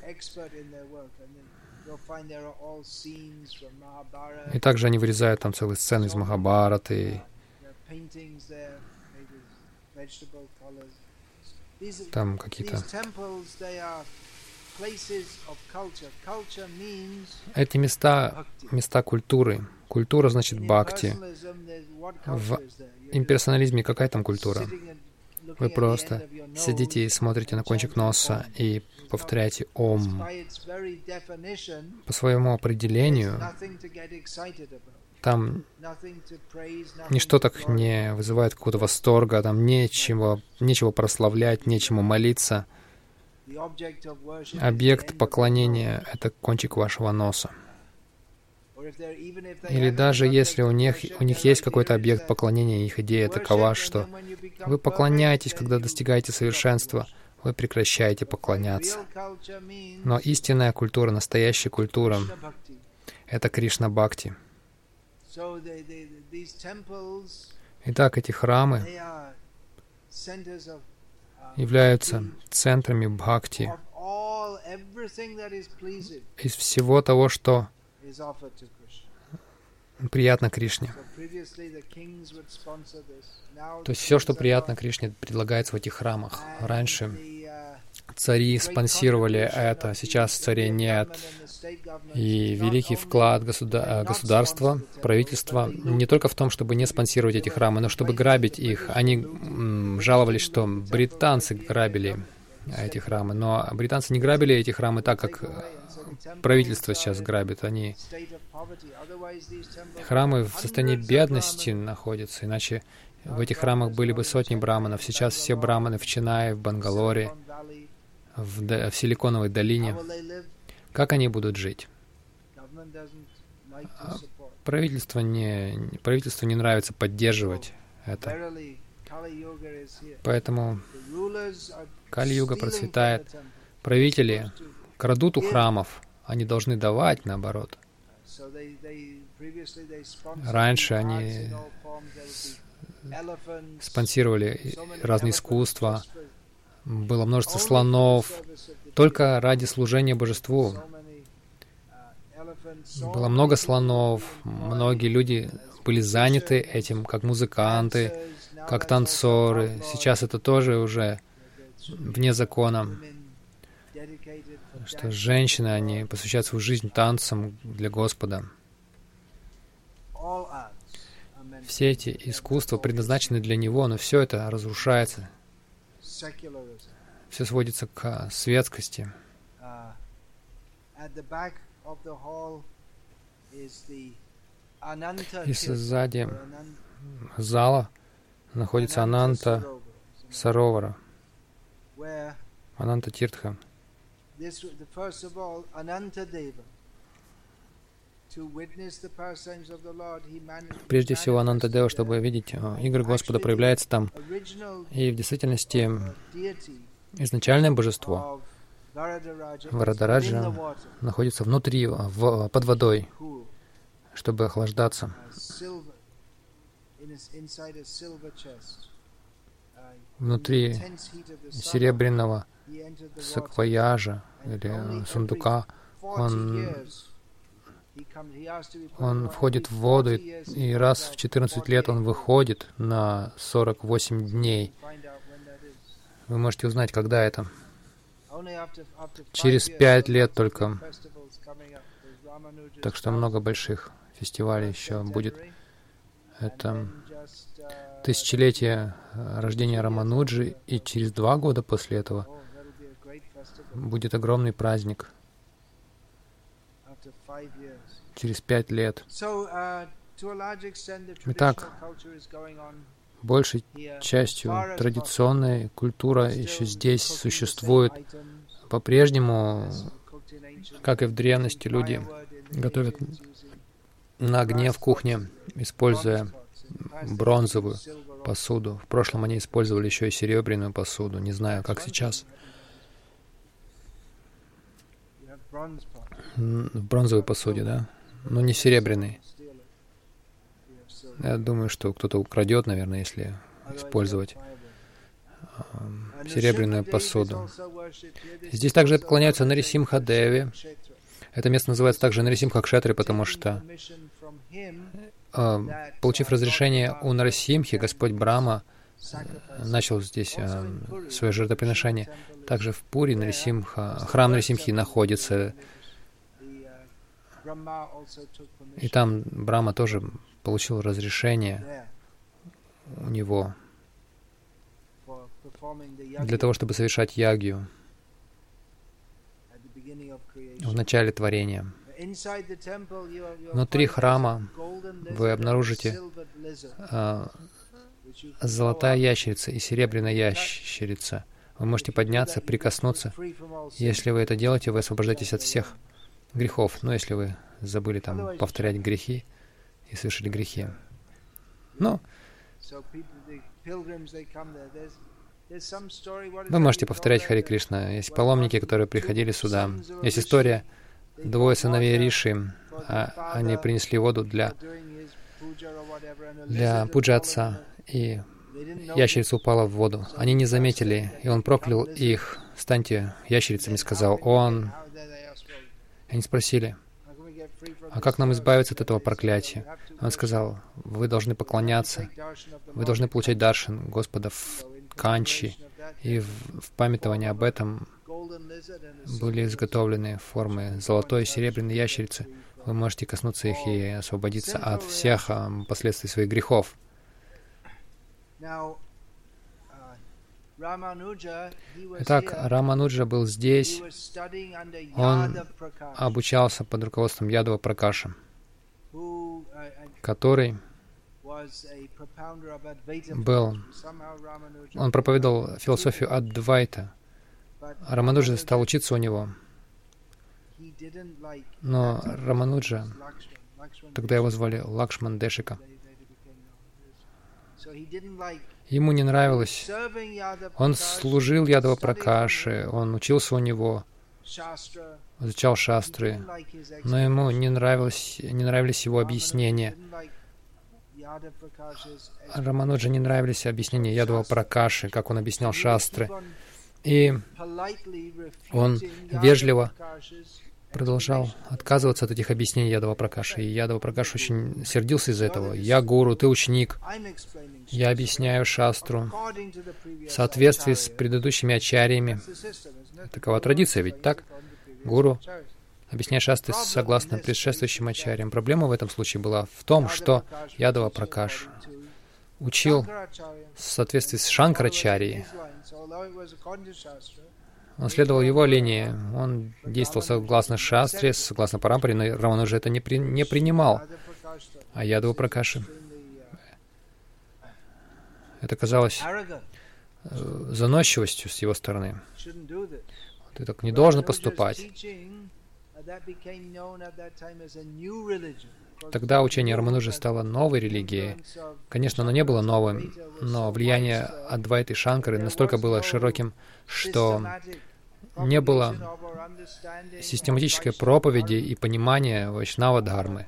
И также они вырезают там целые сцены из Махабараты. Там какие-то эти места — места культуры. Культура значит бхакти. В имперсонализме какая там культура? Вы просто сидите и смотрите на кончик носа и повторяете «Ом». По своему определению, там ничто так не вызывает какого-то восторга, там нечего, нечего прославлять, нечему молиться — Объект поклонения — это кончик вашего носа. Или даже если у них, у них есть какой-то объект поклонения, их идея такова, что вы поклоняетесь, когда достигаете совершенства, вы прекращаете поклоняться. Но истинная культура, настоящая культура — это Кришна Бхакти. Итак, эти храмы являются центрами бхакти из всего того, что приятно Кришне. То есть все, что приятно Кришне, предлагается в этих храмах. Раньше цари спонсировали это, сейчас царей нет. И великий вклад государ- государства, правительства не только в том, чтобы не спонсировать эти храмы, но чтобы грабить их. Они жаловались, что британцы грабили эти храмы, но британцы не грабили эти храмы так, как правительство сейчас грабит. Они храмы в состоянии бедности находятся, иначе в этих храмах были бы сотни браманов. Сейчас все браманы в Чинае, в Бангалоре, в, в Силиконовой долине. Как они будут жить? Правительство не, правительству не нравится поддерживать это. Поэтому Кали-юга процветает. Правители крадут у храмов. Они должны давать, наоборот. Раньше они спонсировали разные искусства, было множество слонов, только ради служения божеству. Было много слонов, многие люди были заняты этим, как музыканты, как танцоры. Сейчас это тоже уже вне закона, что женщины, они посвящают свою жизнь танцам для Господа. Все эти искусства предназначены для Него, но все это разрушается. Все сводится к светскости. И сзади зала находится Ананта Саровара, Ананта Тиртха. Прежде всего, Анантадева, чтобы видеть э, игры Господа, проявляется там. И в действительности изначальное божество Варадараджа находится внутри, в, под водой, чтобы охлаждаться. Внутри серебряного саквояжа или сундука он он входит в воду, и раз в 14 лет он выходит на 48 дней. Вы можете узнать, когда это. Через пять лет только. Так что много больших фестивалей еще будет. Это тысячелетие рождения Рамануджи, и через два года после этого будет огромный праздник через пять лет. Uh, Итак, большей частью традиционная культура еще здесь существует. По-прежнему, как и в древности, люди готовят на огне в кухне, используя бронзовую посуду. В прошлом они использовали еще и серебряную посуду. Не знаю, как сейчас в бронзовой посуде, да? Но не серебряный. Я думаю, что кто-то украдет, наверное, если использовать серебряную посуду. Здесь также поклоняются Нарисимха Деви. Это место называется также Нарисимха Кшетри, потому что, получив разрешение у Нарисимхи, Господь Брама начал здесь свое жертвоприношение. Также в Пури Нарисимха, храм Нарисимхи находится и там Брама тоже получил разрешение у него для того, чтобы совершать ягью в начале творения. Внутри храма вы обнаружите а, золотая ящерица и серебряная ящерица. Вы можете подняться, прикоснуться. Если вы это делаете, вы освобождаетесь от всех грехов. Но если вы забыли там повторять грехи и совершили грехи. Ну, вы можете повторять Хари Кришна. Есть паломники, которые приходили сюда. Есть история двое сыновей Риши. А они принесли воду для, для пуджи отца. И ящерица упала в воду. Они не заметили, и он проклял их. «Станьте ящерицами», — сказал он. Они спросили, а как нам избавиться от этого проклятия? Он сказал, вы должны поклоняться, вы должны получать даршин Господа в Канчи, и в, памятование об этом были изготовлены формы золотой и серебряной ящерицы. Вы можете коснуться их и освободиться от всех последствий своих грехов. Итак, Рамануджа был здесь. Он обучался под руководством Ядова Пракаша, который был, он проповедовал философию Адвайта. Рамануджа стал учиться у него. Но Рамануджа, тогда его звали Лакшман Дешика, ему не нравилось. Он служил Ядова Пракаши, он учился у него, изучал шастры, но ему не, нравилось, не нравились его объяснения. Рамануджа не нравились объяснения Ядова Пракаши, как он объяснял шастры. И он вежливо продолжал отказываться от этих объяснений Ядова Пракаши. И Ядова Пракаш очень сердился из-за этого. «Я гуру, ты ученик. Я объясняю шастру в соответствии с предыдущими ачарьями». Такова традиция, ведь так? Гуру объясняет шастры согласно предшествующим ачарьям. Проблема в этом случае была в том, что Ядова Пракаш учил в соответствии с Шанкарачарией. Он следовал его линии, он действовал согласно шастре, согласно парампаре, но Раман уже это не, при, не принимал. А Ядова Пракаши это казалось э, заносчивостью с его стороны. Ты так не должен поступать. Тогда учение Рамануджи стало новой религией. Конечно, оно не было новым, но влияние Адвайты Шанкары настолько было широким, что не было систематической проповеди и понимания Вайшнава-дхармы.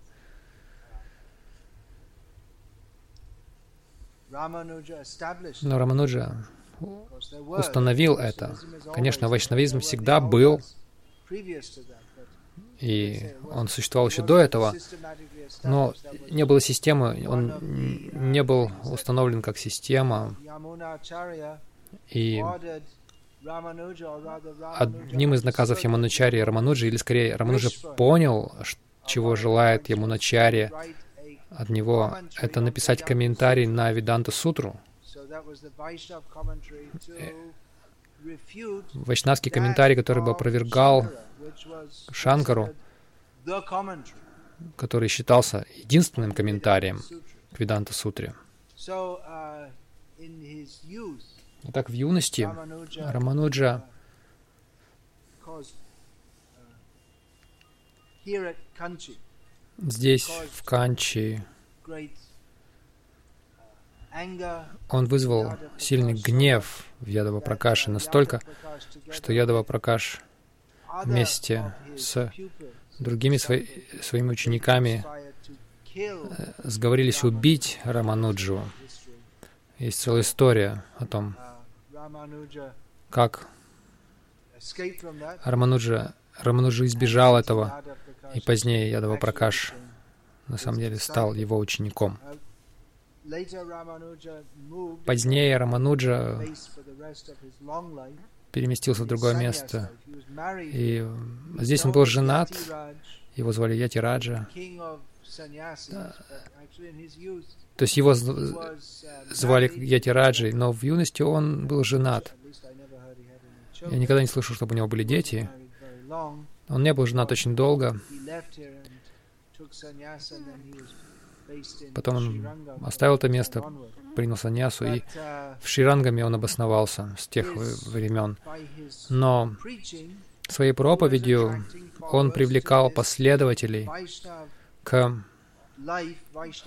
Но Рамануджа установил это. Конечно, вайшнавизм всегда был, и он существовал еще до этого, но не было системы, он не был установлен как система, и одним из наказов Яманучари Рамануджи, или скорее Рамануджа понял, чего желает Яманачари от него, это написать комментарий на Виданта Сутру. Э, вайшнавский комментарий, который бы опровергал Шанкару, который считался единственным комментарием к Виданта Сутре. Итак, в юности Рамануджа здесь, в Канчи, он вызвал сильный гнев в Ядова Пракаше настолько, что Ядова Пракаш вместе с другими свои, своими учениками э, сговорились убить Рамануджу. Есть целая история о том, как? Рамануджа, Рамануджа избежал этого, и позднее Ядава Пракаш на самом деле стал его учеником. Позднее Рамануджа переместился в другое место. И здесь он был женат, его звали Яти Раджа. То есть его звали Яти Раджей, но в юности он был женат. Я никогда не слышал, чтобы у него были дети. Он не был женат очень долго. Потом он оставил это место, принял саньясу, и в Ширангаме он обосновался с тех времен. Но своей проповедью он привлекал последователей к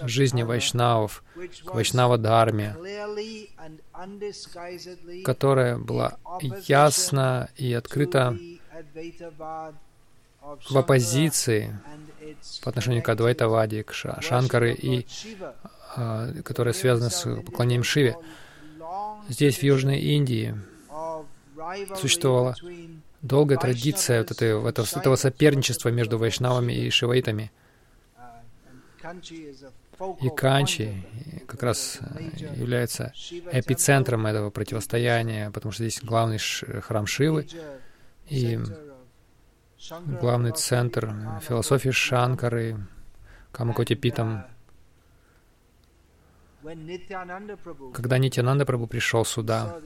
жизни вайшнавов, к вайшнава-дхарме, которая была ясно и открыто в оппозиции по отношению к Адвайтаваде, к Шанкары, и а, которая связана с поклонением Шиве. Здесь, в Южной Индии, существовала долгая традиция вот этого, этого соперничества между вайшнавами и шиваитами. И Канчи как раз является эпицентром этого противостояния, потому что здесь главный храм Шивы, и главный центр философии Шанкары, Камакоти Питам. Когда Нитянанда Прабу пришел сюда,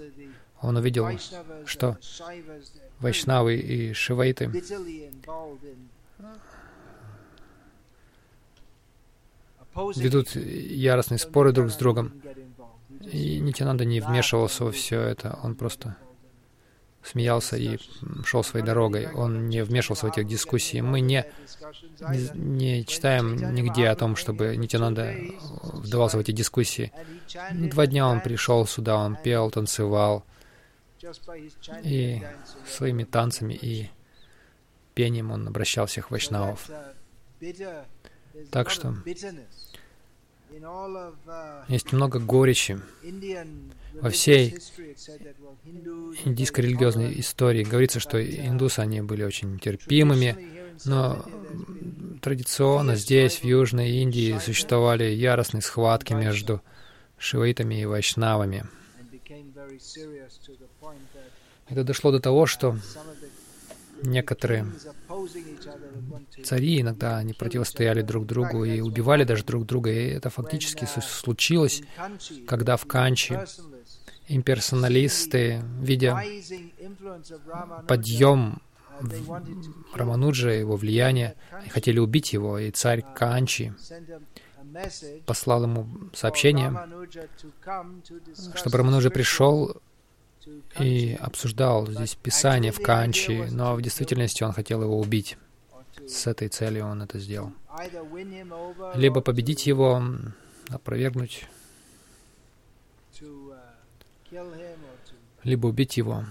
он увидел, что вайшнавы и шивайты ведут яростные споры друг с другом. И Нитянанда не вмешивался во все это, он просто смеялся и шел своей дорогой. Он не вмешивался в эти дискуссии. Мы не, не, не читаем нигде о том, чтобы Нитянанда вдавался в эти дискуссии. Два дня он пришел сюда, он пел, танцевал, и своими танцами и пением он обращал всех вайшнавов. Так что есть много горечи во всей индийской религиозной истории. Говорится, что индусы, они были очень терпимыми, но традиционно здесь, в Южной Индии, существовали яростные схватки между шиваитами и вайшнавами. Это дошло до того, что некоторые цари иногда они противостояли друг другу и убивали даже друг друга. И это фактически случилось, когда в Канчи имперсоналисты, видя подъем Рамануджа, его влияние, хотели убить его, и царь Канчи послал ему сообщение, чтобы Рамануджа пришел и обсуждал здесь Писание в Канчи, но в действительности он хотел его убить. С этой целью он это сделал. Либо победить его, опровергнуть, либо убить его,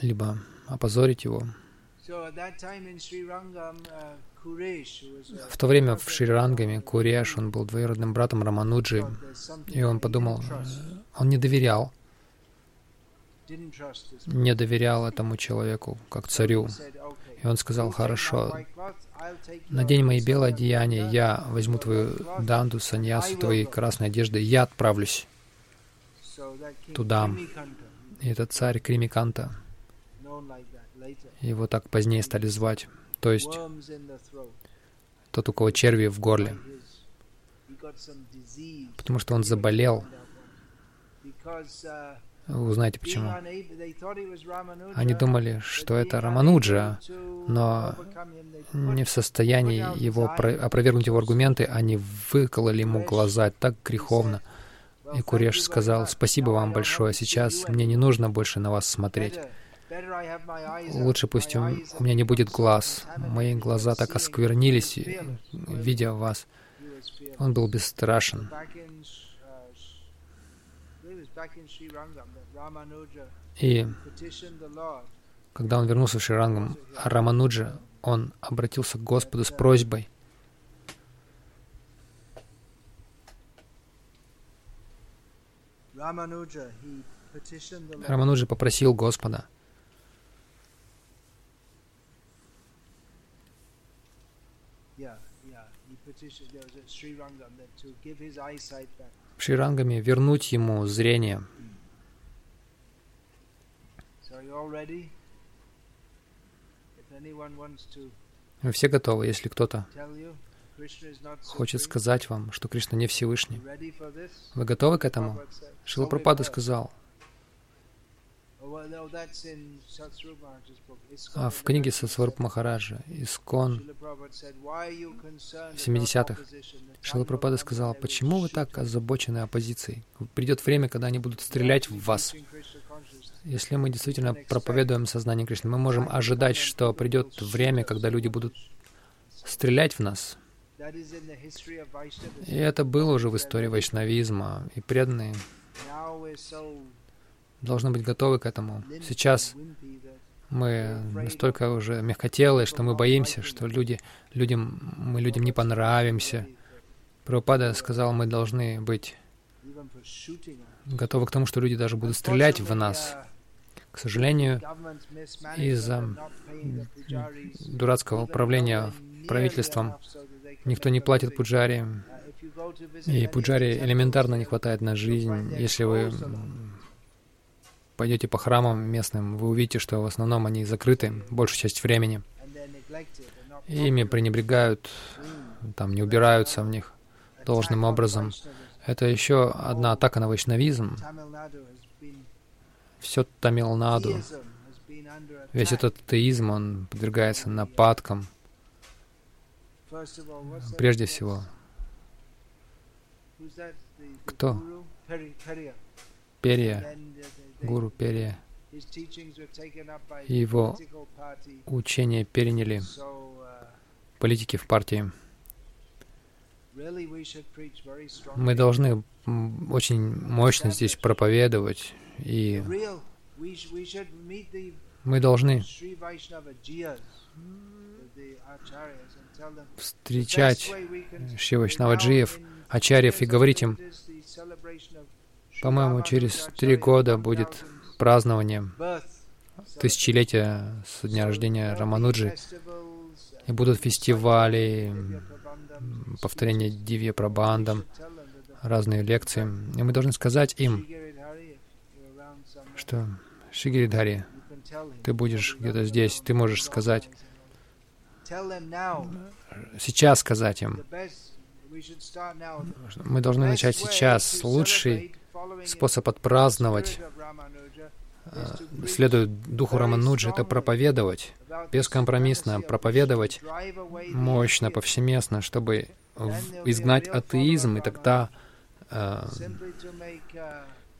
либо опозорить его. В то время в Шри-Рангаме Куреш, он был двоюродным братом Рамануджи, и он подумал, он не доверял, не доверял этому человеку, как царю. И он сказал, хорошо, надень мои белые одеяния, я возьму твою данду, саньясу, твои красные одежды, я отправлюсь туда. И этот царь Кримиканта, его так позднее стали звать то есть тот, у кого черви в горле, потому что он заболел. Вы узнаете почему. Они думали, что это Рамануджа, но не в состоянии его опровергнуть его аргументы, они выкололи ему глаза так греховно. И Куреш сказал, «Спасибо вам большое, сейчас мне не нужно больше на вас смотреть». Лучше пусть у меня не будет глаз. Мои глаза так осквернились, видя вас. Он был бесстрашен. И когда он вернулся в Ширангам, Рамануджа, он обратился к Господу с просьбой. Рамануджа попросил Господа, Шрирангами вернуть ему зрение. Вы все готовы, если кто-то хочет сказать вам, что Кришна не Всевышний. Вы готовы к этому? Шила Пропада сказал, а в книге Сасваруп Махараджа, Искон, в 70-х, Шила Пропада сказал, почему вы так озабочены оппозицией? Придет время, когда они будут стрелять в вас. Если мы действительно проповедуем сознание Кришны, мы можем ожидать, что придет время, когда люди будут стрелять в нас. И это было уже в истории вайшнавизма, и преданные должны быть готовы к этому. Сейчас мы настолько уже мягкотелые, что мы боимся, что люди, людям, мы людям не понравимся. Прабхупада сказал, мы должны быть готовы к тому, что люди даже будут стрелять в нас. К сожалению, из-за дурацкого управления правительством никто не платит пуджари, и пуджари элементарно не хватает на жизнь. Если вы пойдете по храмам местным, вы увидите, что в основном они закрыты большую часть времени. И ими пренебрегают, там не убираются в них должным образом. Это еще одна атака на вайшнавизм. Все Тамилнаду, весь этот атеизм, он подвергается нападкам. Прежде всего, кто? Перия, гуру Перия. Его учения переняли политики в партии. Мы должны очень мощно здесь проповедовать, и мы должны встречать Шивашнаваджиев, Ачарьев и говорить им, по-моему, через три года будет празднование тысячелетия со дня рождения Рамануджи, и будут фестивали, повторение Дивья Прабандам, разные лекции. И мы должны сказать им, что Шигиридхари, ты будешь где-то здесь, ты можешь сказать, сейчас сказать им, мы должны начать сейчас. Лучший способ отпраздновать, э, следуя духу Рамануджи, это проповедовать, бескомпромиссно проповедовать, мощно, повсеместно, чтобы изгнать атеизм, и тогда э,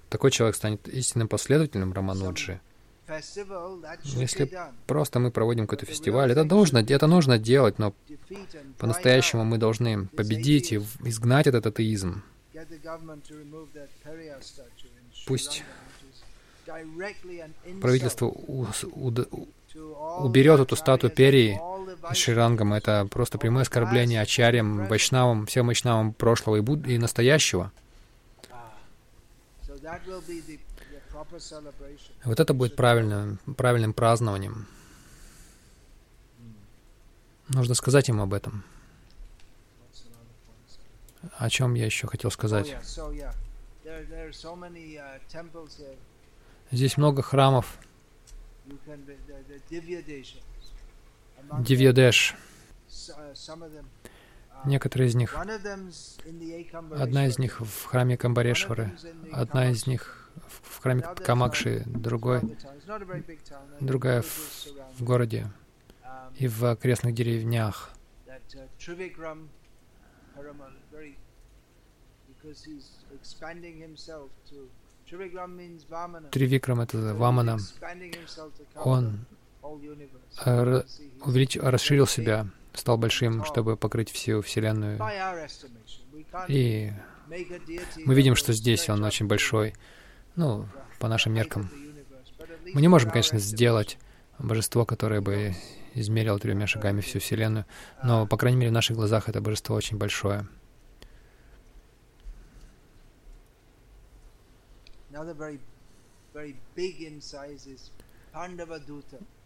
такой человек станет истинным последователем Рамануджи. Если просто мы проводим какой-то фестиваль, это нужно, это нужно делать, но по-настоящему мы должны победить и изгнать этот атеизм. Пусть правительство уберет эту статую Перии из Шрирангам. Это просто прямое оскорбление ачарьям, вайшнавам, всем вайшнавам прошлого и, буд- и настоящего. Вот это будет правильным, правильным празднованием. Нужно сказать им об этом. О чем я еще хотел сказать? Здесь много храмов. Дивьядеш. Некоторые из них, одна из них в храме Камбарешвары, одна из них в храме Камакши, другой, другая в, в городе и в окрестных деревнях. Тривикрам — это Вамана. Он увелич... расширил себя, стал большим, чтобы покрыть всю Вселенную. И мы видим, что здесь он очень большой, ну, по нашим меркам. Мы не можем, конечно, сделать божество, которое бы измерило тремя шагами всю Вселенную, но, по крайней мере, в наших глазах это божество очень большое.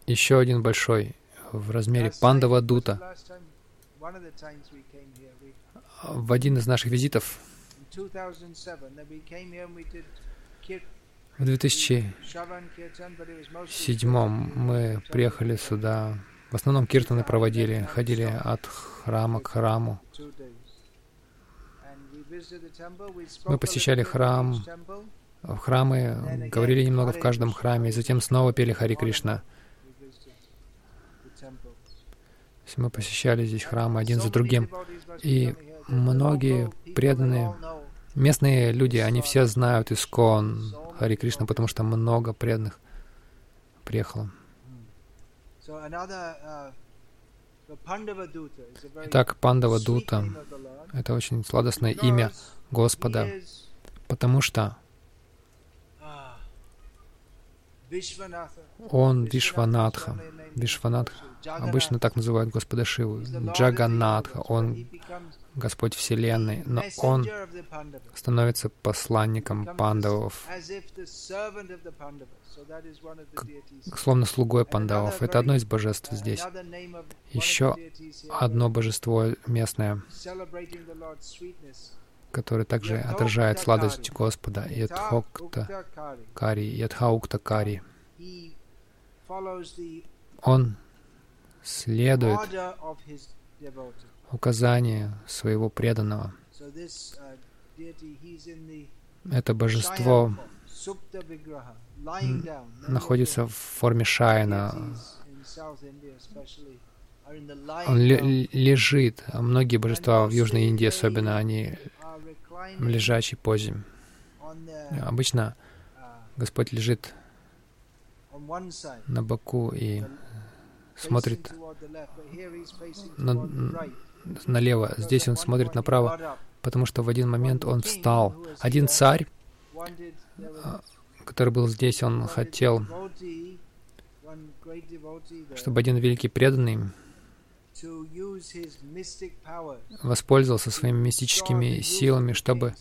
Еще один большой в размере Пандава Дута. В один из наших визитов в 2007 мы приехали сюда. В основном киртаны проводили, ходили от храма к храму. Мы посещали храм, храмы, говорили немного в каждом храме, и затем снова пели Хари Кришна. Мы посещали здесь храмы один за другим, и многие преданные местные люди, они все знают Искон Хари Кришна, потому что много преданных приехало. Итак, Пандава Дута — это очень сладостное имя Господа, потому что он Вишванатха. Вишванатха. Обычно так называют Господа Шиву. Джаганатха. Он Господь Вселенной. Но он становится посланником пандавов. Словно слугой пандавов. Это одно из божеств здесь. Еще одно божество местное, который также отражает сладость Господа, Ядхокта Кари, Ядхаукта Кари. Он следует указанию своего преданного. Это божество находится в форме шайна. Он лежит. А многие божества в Южной Индии, особенно, они в лежачей позе. Обычно Господь лежит на боку и смотрит на, налево. Здесь он смотрит направо, потому что в один момент он встал. Один царь, а, который был здесь, он хотел, чтобы один великий преданный воспользовался своими мистическими силами, чтобы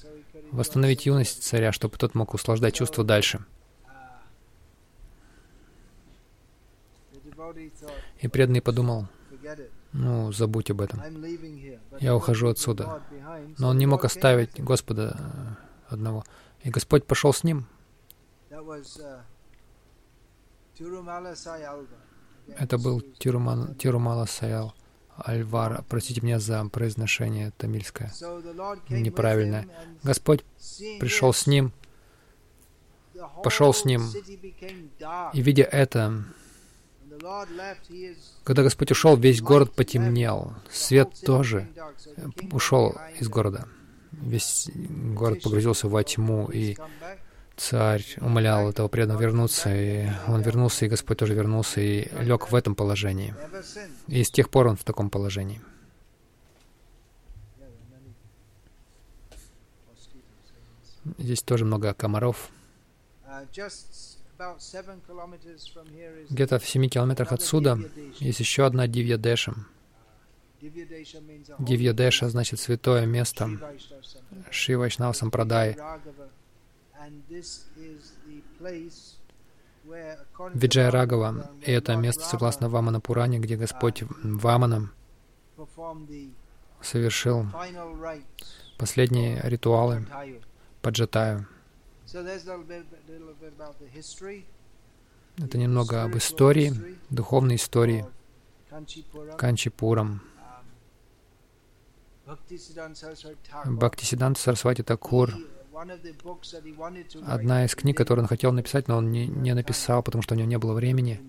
восстановить юность царя, чтобы тот мог услаждать чувства дальше. И преданный подумал, ну, забудь об этом. Я ухожу отсюда. Но он не мог оставить Господа э, одного. И Господь пошел с ним. Это был Тирумала Саял. Альвар, простите меня за произношение тамильское, неправильное. Господь пришел с ним, пошел с ним, и видя это, когда Господь ушел, весь город потемнел. Свет тоже ушел из города. Весь город погрузился во тьму, и царь умолял этого преданного вернуться, и он вернулся, и Господь тоже вернулся, и лег в этом положении. И с тех пор он в таком положении. Здесь тоже много комаров. Где-то в семи километрах отсюда есть еще одна Дивья Деша. Дивья Деша значит святое место Шива Вайшнав Сампрадай. Виджая Рагава, и это место, согласно Вамана Пуране, где Господь Ваманом совершил последние ритуалы Паджатаю. Это немного об истории, духовной истории Канчипурам. Бхактисиданта Сарасвати Такур Одна из книг, которую он хотел написать, но он не, не написал, потому что у него не было времени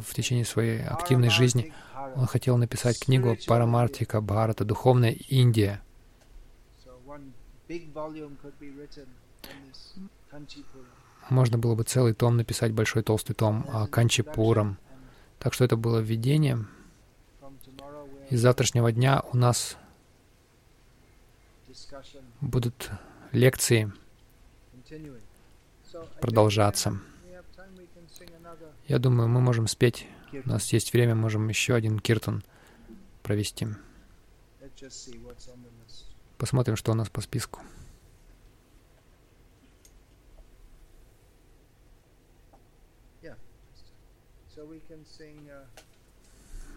в, течение своей активной жизни. Он хотел написать книгу Парамартика Бхарата, Духовная Индия. Можно было бы целый том написать, большой толстый том о Канчипурам. Так что это было введение. И с завтрашнего дня у нас будут лекции продолжаться. Я думаю, мы можем спеть. У нас есть время, можем еще один киртан провести. Посмотрим, что у нас по списку.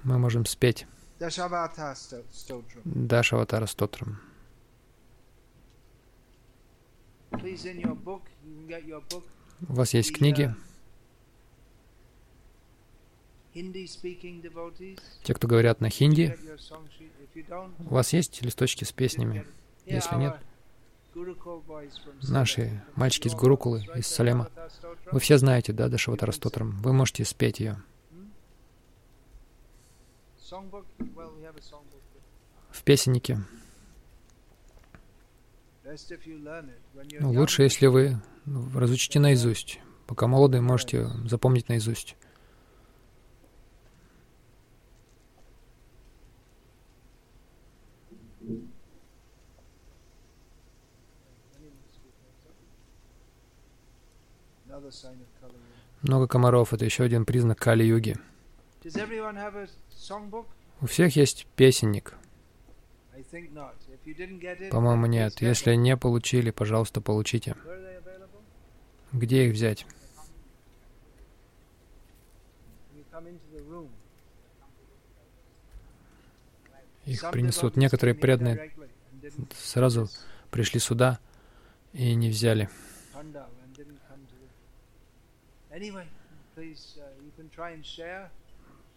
Мы можем спеть Дашаватара Стотрам. У вас есть книги? Те, кто говорят на хинди, у вас есть листочки с песнями? Если нет, наши мальчики из Гурукулы, из Салема, вы все знаете, да, Дашаватара Стотрам? Вы можете спеть ее. В песеннике ну, лучше, если вы разучите наизусть. Пока молодые, можете запомнить наизусть. Много комаров — это еще один признак Кали-юги. У всех есть песенник. По-моему, нет. Если не получили, пожалуйста, получите. Где их взять? их принесут. Некоторые преданные сразу пришли сюда и не взяли.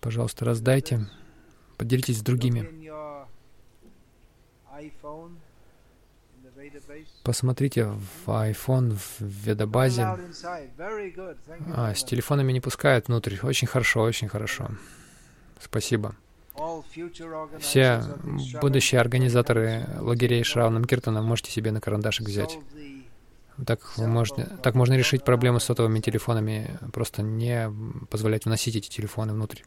Пожалуйста, раздайте, поделитесь с другими. Посмотрите в iPhone, в ведобазе. А, с телефонами не пускают внутрь. Очень хорошо, очень хорошо. Спасибо. Все будущие организаторы лагерей Шравнам Киртана можете себе на карандашик взять. Так, можете, так можно решить проблему с сотовыми телефонами, просто не позволять вносить эти телефоны внутрь.